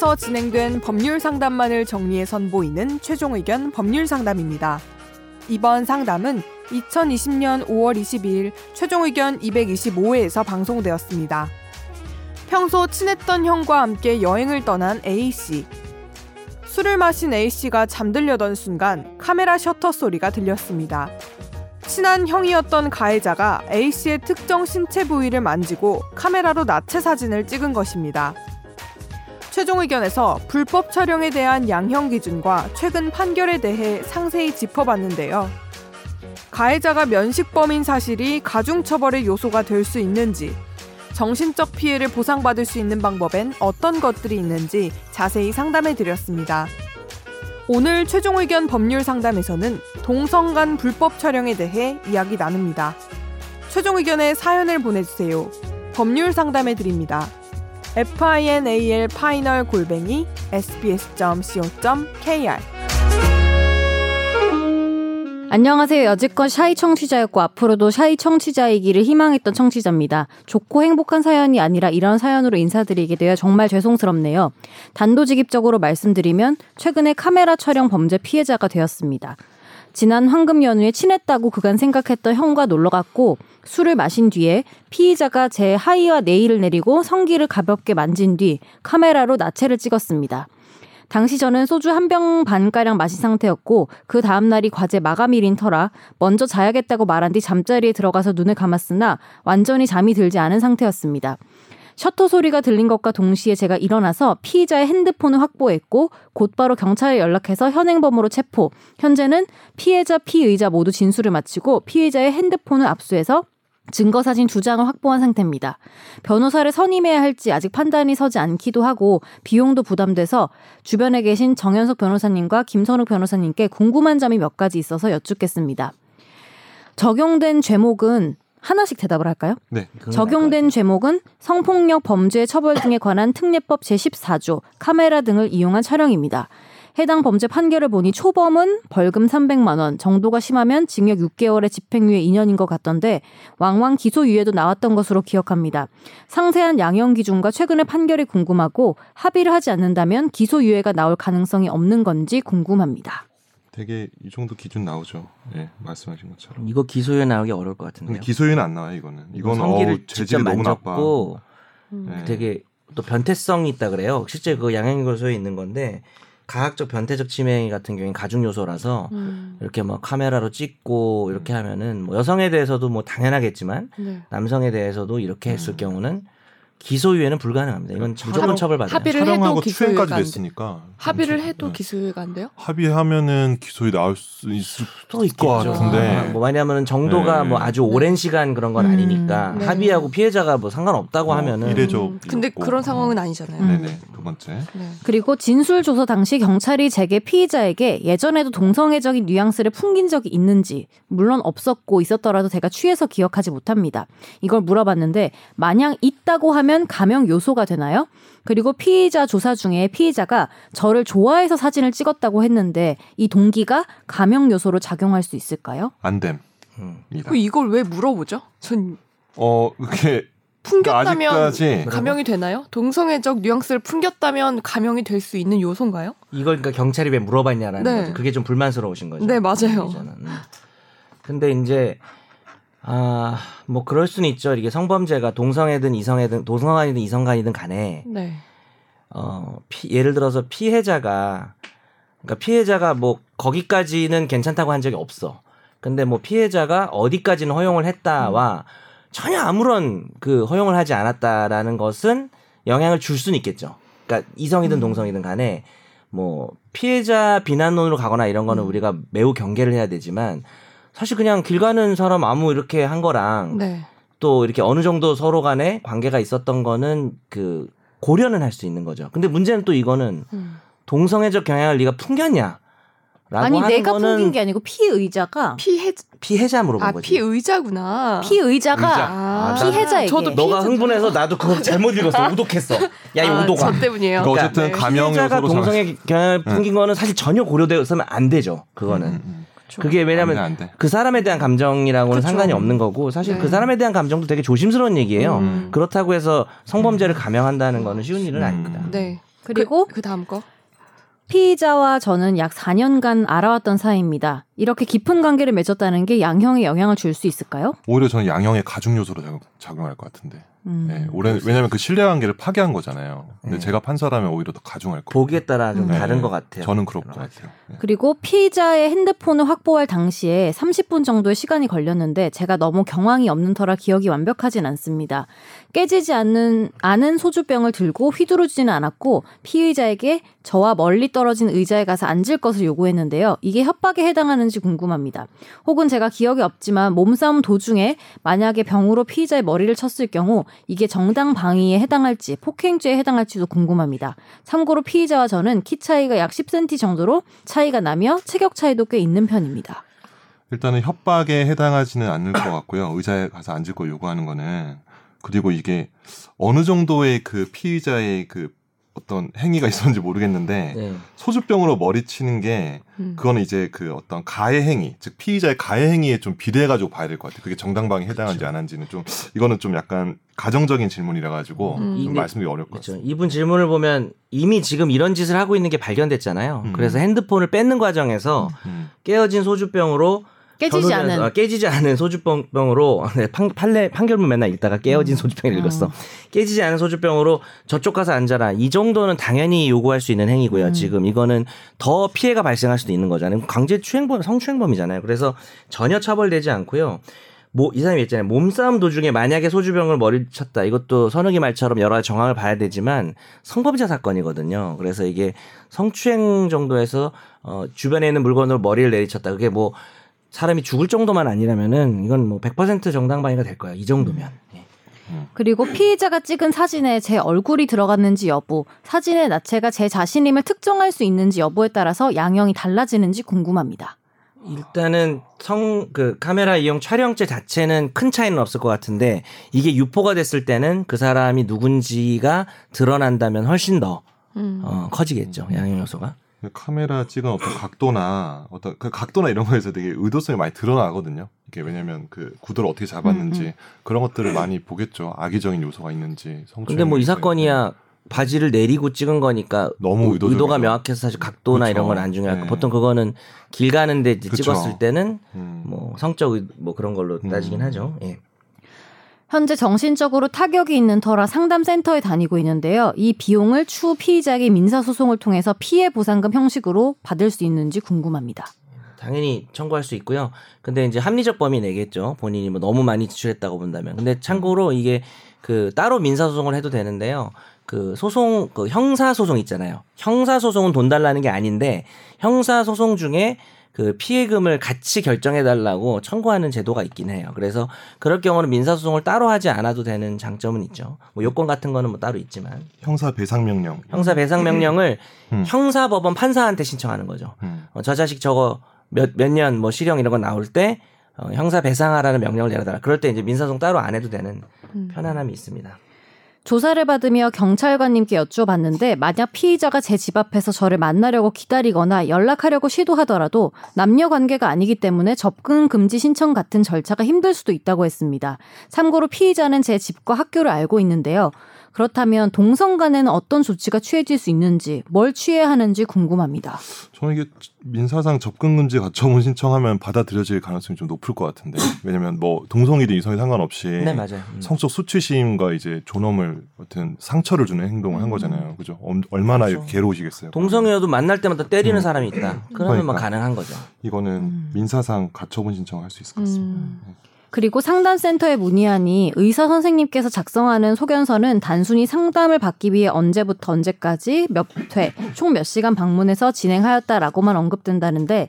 법원에서 진행된 법률 상담만을 정리해 선보이는 최종 의견 법률 상담입니다. 이번 상담은 2020년 5월 22일 최종 의견 225회에서 방송되었습니다. 평소 친했던 형과 함께 여행을 떠난 A씨. 술을 마신 A씨가 잠들려던 순간 카메라 셔터 소리가 들렸습니다. 친한 형이었던 가해자가 A씨의 특정 신체 부위를 만지고 카메라로 나체 사진을 찍은 것입니다. 최종 의견에서 불법 촬영에 대한 양형 기준과 최근 판결에 대해 상세히 짚어봤는데요. 가해자가 면식범인 사실이 가중처벌의 요소가 될 수 있는지, 정신적 피해를 보상받을 수 있는 방법엔 어떤 것들이 있는지 자세히 상담해 드렸습니다. 오늘 최종 의견 법률 상담에서는 동성 간 불법 촬영에 대해 이야기 나눕니다. 최종 의견에 사연을 보내주세요. 법률 상담해 드립니다. Final final 골뱅이 sbs.co.kr 안녕하세요. 여지껏 샤이 청취자였고 앞으로도 샤이 청취자이기를 희망했던 청취자입니다. 좋고 행복한 사연이 아니라 이런 사연으로 인사드리게 되어 정말 죄송스럽네요. 단도직입적으로 말씀드리면 최근에 카메라 촬영 범죄 피해자가 되었습니다. 지난 황금 연휴에 친했다고 그간 생각했던 형과 놀러 갔고 술을 마신 뒤에 피의자가 제 하의와 네일을 내리고 성기를 가볍게 만진 뒤 카메라로 나체를 찍었습니다. 당시 저는 소주 한 병 반가량 마신 상태였고 그 다음 날이 과제 마감일인 터라 먼저 자야겠다고 말한 뒤 잠자리에 들어가서 눈을 감았으나 완전히 잠이 들지 않은 상태였습니다. 셔터 소리가 들린 것과 동시에 제가 일어나서 피의자의 핸드폰을 확보했고 곧바로 경찰에 연락해서 현행범으로 체포. 현재는 피해자, 피의자 모두 진술을 마치고 피의자의 핸드폰을 압수해서 증거 사진 두 장을 확보한 상태입니다. 변호사를 선임해야 할지 아직 판단이 서지 않기도 하고 비용도 부담돼서 주변에 계신 정현석 변호사님과 김선욱 변호사님께 궁금한 점이 몇 가지 있어서 여쭙겠습니다. 적용된 죄목은 하나씩 대답을 할까요? 네. 적용된 죄목은 성폭력 범죄 처벌 등에 관한 특례법 제14조 카메라 등을 이용한 촬영입니다. 해당 범죄 판결을 보니 초범은 벌금 300만 원, 정도가 심하면 징역 6개월의 집행유예 2년인 것 같던데 왕왕 기소유예도 나왔던 것으로 기억합니다. 상세한 양형 기준과 최근의 판결이 궁금하고 합의를 하지 않는다면 기소유예가 나올 가능성이 없는 건지 궁금합니다. 되게 이 정도 기준 나오죠. 예, 말씀하신 것처럼. 이거 기소유예 나오기 어려울 것 같은데요. 근데 기소유예는 안 나와요, 이거는. 이건 성기를 어우, 직접 재질이 너무 나빠. 만졌고 네. 되게 또 변태성이 있다 그래요. 실제 그 양형 요소에 있는 건데 가학적 변태적 치매 같은 경우엔 가중 요소라서 음, 이렇게 뭐 카메라로 찍고 이렇게 하면은 뭐 여성에 대해서도 뭐 당연하겠지만 네. 남성에 대해서도 이렇게 했을 경우는 기소유예는 불가능합니다. 이건 무조건 촬영- 처벌받아요. 합의를 해도 촬영하고 기소유예가 추행까지 안 돼. 됐으니까. 합의를 좀- 해도 네. 기소유예가 안 돼요? 합의하면은 기소에 나올 수 있을 또것 있겠죠. 같은데. 뭐 왜냐하면 정도가 네. 뭐 아주 오랜 시간 그런 건 음, 아니니까 네. 합의하고 피해자가 뭐 상관없다고 어, 하면은 이래저 음, 근데. 그런 상황은 아니잖아요. 음. 네네. 두 번째. 네. 그리고 진술 조서 당시 경찰이 제게 피의자에게 예전에도 동성애적인 뉘앙스를 풍긴 적이 있는지 물론 없었고 있었더라도 제가 취해서 기억하지 못합니다. 이걸 물어봤는데 마냥 있다고 하면 감형 요소가 되나요? 그리고 피의자 조사 중에 피의자가 저를 좋아해서 사진을 찍었다고 했는데 이 동기가 감형 요소로 작용할 수 있을까요? 안 됨. 그 이걸 왜 물어보죠? 전 어, 그게 풍겼다면 아직까지 감형이 되나요? 동성애적 뉘앙스를 풍겼다면 감형이 될 수 있는 요소인가요? 이걸 그러니까 경찰이 왜 물어봤냐라는 네. 거죠. 그게 좀 불만스러우신 거죠. 네, 맞아요. 피해자는. 음. 근데 이제 아, 뭐 그럴 수는 있죠. 이게 성범죄가 동성애든 이성애든 동성간이든 이성간이든 간에 네. 어, 피, 예를 들어서 피해자가 그러니까 피해자가 뭐 거기까지는 괜찮다고 한 적이 없어. 근데 뭐 피해자가 어디까지는 허용을 했다와 전혀 아무런 그 허용을 하지 않았다라는 것은 영향을 줄 수는 있겠죠. 그러니까 이성이든 음. 동성이든 간에 뭐 피해자 비난론으로 가거나 이런 거는 음. 우리가 매우 경계를 해야 되지만 사실 그냥 길 가는 사람 아무 이렇게 한 거랑 네. 또 이렇게 어느 정도 서로 간에 관계가 있었던 거는 그 고려는 할 수 있는 거죠. 근데 문제는 또 이거는 음. 동성애적 경향을 네가 풍겼냐? 라고 아니 하는 내가 거는 풍긴 게 아니고 피의자가 피해 피해자 물어본 아 거지. 피의자구나. 피의자가 의자. 아, 피해자에게 저도 너가 피해자- 흥분해서 나도 그거 잘못 읽었어. 우독했어. 야, 이 아, 우독아. 저 때문이에요. 그러니까 어쨌든 네. 감형 피해자가 동성애 경향을 풍긴 거는 사실 전혀 고려되어서는 안 되죠. 그거는. 음, 음. 그게 왜냐면 안 돼, 안 돼. 그 사람에 대한 감정이랑고는 그쵸. 상관이 없는 거고 사실 네. 그 사람에 대한 감정도 되게 조심스러운 얘기예요. 음. 그렇다고 해서 성범죄를 감형한다는 거는 쉬운 일은 음. 아닙니다. 네. 그리고 그, 그 다음 거. 피의자와 저는 약 4년간 알아왔던 사이입니다. 이렇게 깊은 관계를 맺었다는 게 양형에 영향을 줄 수 있을까요? 오히려 저는 양형의 가중 요소로 작용, 작용할 것 같은데. 음. 네, 올해 왜냐하면 그 신뢰 관계를 파괴한 거잖아요. 근데 네. 제가 판사라면 오히려 더 가중할 거. 보기에 따라 좀 음. 다른 것 같아요. 저는 그럴 것. 같아요. 네. 그리고 피의자의 핸드폰을 확보할 당시에 30분 정도의 시간이 걸렸는데 제가 너무 경황이 없는 터라 기억이 완벽하진 않습니다. 깨지지 않는 않은 소주병을 들고 휘두르지는 않았고 피의자에게 저와 멀리 떨어진 의자에 가서 앉을 것을 요구했는데요. 이게 협박에 해당하는지 궁금합니다. 혹은 제가 기억이 없지만 몸싸움 도중에 만약에 병으로 피의자의 머리를 쳤을 경우 이게 정당 방위에 해당할지 폭행죄에 해당할지도 궁금합니다. 참고로 피의자와 저는 키 차이가 약 10cm 정도로 차이가 나며 체격 차이도 꽤 있는 편입니다. 일단은 협박에 해당하지는 않을 것 같고요. 의자에 가서 앉을 걸 요구하는 거는 그리고 이게 어느 정도의 그 피의자의 그 어떤 행위가 있었는지 모르겠는데 네. 소주병으로 머리 치는 게 음. 그거는 이제 그 어떤 가해 행위, 즉 피의자의 가해 행위에 좀 비례해 가지고 봐야 될 것 같아요. 그게 정당방위 해당하는지 안 하는지는 좀 이거는 좀 약간 가정적인 질문이라 가지고 음. 좀 말씀드리기 어려울 것 그렇죠. 같습니다. 이분 질문을 보면 이미 지금 이런 짓을 하고 있는 게 발견됐잖아요. 음. 그래서 핸드폰을 뺏는 과정에서 음. 깨어진 소주병으로 깨지지 않은 아, 깨지지 않은 소주병으로 네, 판, 판례 판결문 맨날 읽다가 깨어진 음. 소주병 읽었어. 음. 깨지지 않은 소주병으로 저쪽 가서 앉아라. 이 정도는 당연히 요구할 수 있는 행위고요. 음. 지금 이거는 더 피해가 발생할 수도 있는 거잖아요. 강제 추행범, 성추행범이잖아요. 그래서 전혀 처벌되지 않고요. 뭐, 이 사람이 있잖아요. 몸싸움 도중에 만약에 소주병을 머리 쳤다. 이것도 선욱이 말처럼 여러 가지 정황을 봐야 되지만 성범죄 사건이거든요. 그래서 이게 성추행 정도에서 어, 주변에 있는 물건으로 머리를 내리쳤다. 그게 뭐 사람이 죽을 정도만 아니라면은 이건 뭐 100% 정당방위가 될 거야. 이 정도면. 예. 그리고 피의자가 찍은 사진에 제 얼굴이 들어갔는지 여부, 사진의 나체가 제 자신임을 특정할 수 있는지 여부에 따라서 양형이 달라지는지 궁금합니다. 일단은 성 그 카메라 이용 촬영죄 자체는 큰 차이는 없을 것 같은데 이게 유포가 됐을 때는 그 사람이 누군지가 드러난다면 훨씬 더 음. 어, 커지겠죠 양형 요소가. 카메라 찍은 어떤 각도나 어떤 그 각도나 이런 거에서 되게 의도성이 많이 드러나거든요. 이게 왜냐면 그 구도를 어떻게 잡았는지 음, 음. 그런 것들을 많이 보겠죠. 악의적인 요소가 있는지 성추행. 근데 뭐 이 사건이야 바지를 내리고 찍은 거니까 너무 의- 의도적이죠. 의도가 명확해서 사실 각도나 그렇죠. 이런 건 안 중요하고 네. 보통 그거는 길 가는데 그쵸. 찍었을 때는 음. 뭐 성적 의- 뭐 그런 걸로 따지긴 음. 하죠. 예. 현재 정신적으로 타격이 있는 터라 상담센터에 다니고 있는데요. 이 비용을 추후 피의자에게 민사소송을 통해서 피해 보상금 형식으로 받을 수 있는지 궁금합니다. 당연히 청구할 수 있고요. 근데 이제 합리적 범위 내겠죠. 본인이 뭐 너무 많이 지출했다고 본다면. 근데 참고로 이게 그 따로 민사소송을 해도 되는데요. 그 소송 그 형사 소송 있잖아요. 형사 소송은 돈 달라는 게 아닌데 형사 소송 중에 그 피해금을 같이 결정해 달라고 청구하는 제도가 있긴 해요. 그래서 그럴 경우는 민사 소송을 따로 하지 않아도 되는 장점은 있죠. 뭐 요건 같은 거는 뭐 따로 있지만 형사 배상 명령. 형사 배상 명령을 음. 형사 법원 판사한테 신청하는 거죠. 음. 어, 저 자식 저거 몇 몇 년 뭐 실형 이런 거 나올 때 어, 형사 배상하라는 명령을 내려달라. 그럴 때 이제 민사소송 따로 안 해도 되는 음. 편안함이 있습니다. 조사를 받으며 경찰관님께 여쭤봤는데 만약 피의자가 제 집 앞에서 저를 만나려고 기다리거나 연락하려고 시도하더라도 남녀 관계가 아니기 때문에 접근 금지 신청 같은 절차가 힘들 수도 있다고 했습니다. 참고로 피의자는 제 집과 학교를 알고 있는데요. 그렇다면 동성 간에는 어떤 조치가 취해질 수 있는지, 뭘 취해야 하는지 궁금합니다. 저는 이게 민사상 접근 금지 가처분 신청하면 받아들여질 가능성이 좀 높을 것 같은데. 왜냐면 뭐 동성이든 이성이 상관없이 네 맞아요. 음. 성적 수치심과 이제 존엄을 어떤 상처를 주는 행동을 한 거잖아요. 그죠? 엄- 얼마나 음. 그렇죠. 괴로우시겠어요. 동성이어도 만날 때마다 때리는 음. 사람이 있다. 그러면 뭐 그러니까. 가능한 거죠. 이거는 음. 민사상 가처분 신청할 수 있을 것 같습니다. 음. 그리고 상담센터에 문의하니 의사 선생님께서 작성하는 소견서는 단순히 상담을 받기 위해 언제부터 언제까지 몇 회, 총 몇 시간 방문해서 진행하였다라고만 언급된다는데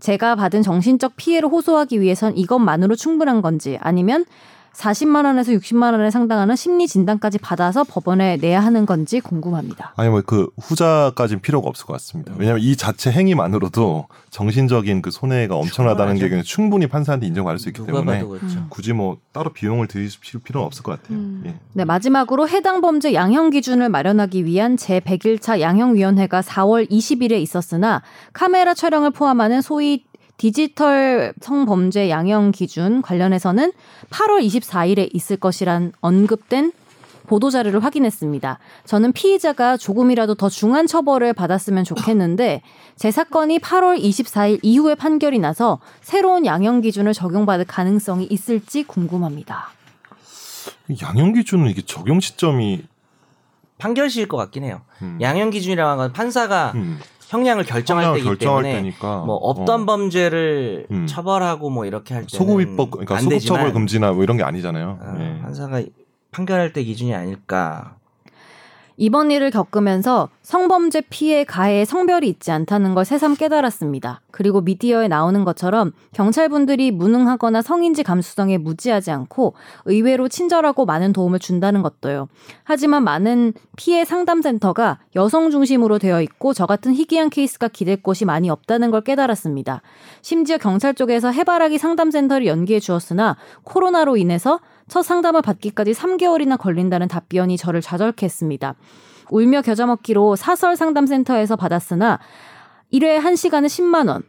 제가 받은 정신적 피해를 호소하기 위해선 이것만으로 충분한 건지 아니면 40만 원에서 60만 원에 상당하는 심리 진단까지 받아서 법원에 내야 하는 건지 궁금합니다. 아니 뭐 그 후자까지는 필요가 없을 것 같습니다. 왜냐하면 이 자체 행위만으로도 정신적인 그 손해가 엄청나다는 게. 그냥 충분히 판사한테 인정받을 수 있기 때문에 그렇죠. 음. 굳이 뭐 따로 비용을 들이실 필요는 없을 것 같아요. 음. 예. 네, 마지막으로 해당 범죄 양형 기준을 마련하기 위한 제 100일차 양형위원회가 4월 20일에 있었으나 카메라 촬영을 포함하는 소위 디지털 성범죄 양형 기준 관련해서는 8월 24일에 있을 것이란 언급된 보도 자료를 확인했습니다. 저는 피의자가 조금이라도 더 중한 처벌을 받았으면 좋겠는데 제 사건이 8월 24일 이후에 판결이 나서 새로운 양형 기준을 적용받을 가능성이 있을지 궁금합니다. 양형 기준은 이게 적용 시점이 판결시일 것 같긴 해요. 음. 양형 기준이라고 하는 건 판사가 음. 형량을 결정할 형량을 때이기 결정할 때문에 때니까 뭐 없던 어. 범죄를 음. 처벌하고 뭐 이렇게 할 때는 소급입법 그러니까 안 소급처벌 금지나 뭐 이런 게 아니잖아요. 어, 예. 판사가 판결할 때 기준이 아닐까. 이번 일을 겪으면서 성범죄 피해 가해에 성별이 있지 않다는 걸 새삼 깨달았습니다. 그리고 미디어에 나오는 것처럼 경찰분들이 무능하거나 성인지 감수성에 무지하지 않고 의외로 친절하고 많은 도움을 준다는 것도요. 하지만 많은 피해 상담센터가 여성 중심으로 되어 있고 저 같은 희귀한 케이스가 기댈 곳이 많이 없다는 걸 깨달았습니다. 심지어 경찰 쪽에서 해바라기 상담센터를 연기해 주었으나 코로나로 인해서 첫 상담을 받기까지 3개월이나 걸린다는 답변이 저를 좌절케 했습니다. 울며 겨자 먹기로 사설 상담센터에서 받았으나 1회 1시간은 10만 원.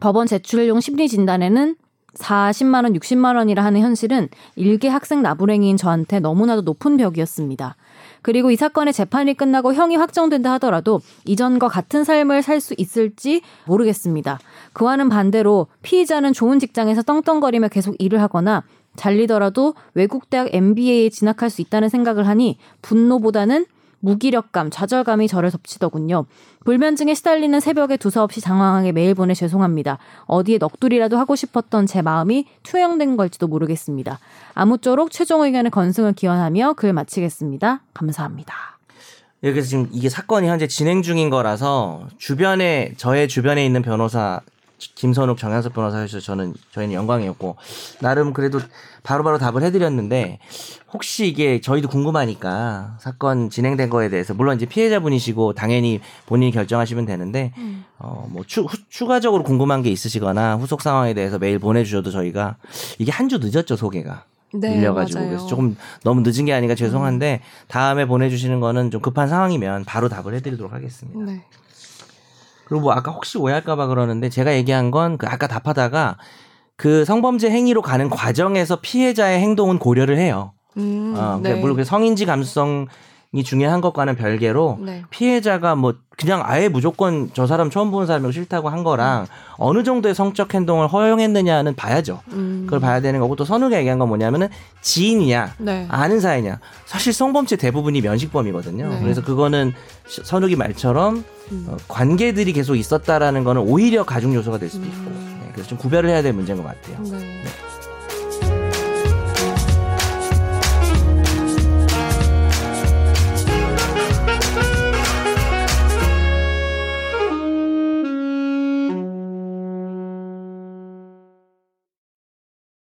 법원 제출용 심리 진단에는 40만 원, 60만 원이라 하는 현실은 일개 학생 나부랭이인 저한테 너무나도 높은 벽이었습니다. 그리고 이 사건의 재판이 끝나고 형이 확정된다 하더라도 이전과 같은 삶을 살 수 있을지 모르겠습니다. 그와는 반대로 피의자는 좋은 직장에서 떵떵거리며 계속 일을 하거나 잘리더라도 외국 대학 MBA에 진학할 수 있다는 생각을 하니 분노보다는 무기력감, 좌절감이 저를 덮치더군요. 불면증에 시달리는 새벽에 두서없이 장황하게 메일 보내 죄송합니다. 어디에 넋두리라도 하고 싶었던 제 마음이 투영된 걸지도 모르겠습니다. 아무쪼록 최종 의견의 건승을 기원하며 글 마치겠습니다. 감사합니다. 예, 그래서 지금 이게 사건이 현재 진행 중인 거라서 주변에 저의 주변에 있는 변호사 김선욱 정현석 변호사 해서 저는 저희는 영광이었고 나름 그래도 바로 바로 답을 해드렸는데 혹시 이게 저희도 궁금하니까 사건 진행된 거에 대해서 물론 이제 피해자분이시고 당연히 본인이 결정하시면 되는데 어뭐 추가적으로 궁금한 게 있으시거나 후속 상황에 대해서 메일 보내주셔도 저희가 이게 한 주 늦었죠 소개가 네, 밀려가지고 맞아요. 그래서 조금 너무 늦은 게 아닌가 죄송한데 다음에 보내주시는 거는 좀 급한 상황이면 바로 답을 해드리도록 하겠습니다. 네. 그리고 뭐 아까 혹시 오해할까봐 그러는데 제가 얘기한 건 그 아까 답하다가 그 성범죄 행위로 가는 과정에서 피해자의 행동은 고려를 해요. 음, 어, 네. 그러니까 물론 그 성인지 감수성 이 중요한 것과는 별개로 네. 피해자가 뭐 그냥 아예 무조건 저 사람 처음 보는 사람이고 싫다고 한 거랑 어느 정도의 성적 행동을 허용했느냐는 봐야죠. 음. 그걸 봐야 되는 거고 또 선우가 얘기한 건 뭐냐면은 지인이냐 네. 아는 사이냐 사실 성범죄 대부분이 면식범이거든요. 네. 그래서 그거는 시- 선욱이 말처럼 음. 어, 관계들이 계속 있었다라는 거는 오히려 가중 요소가 될 수도 있고 음. 네, 그래서 좀 구별을 해야 될 문제인 것 같아요. 네.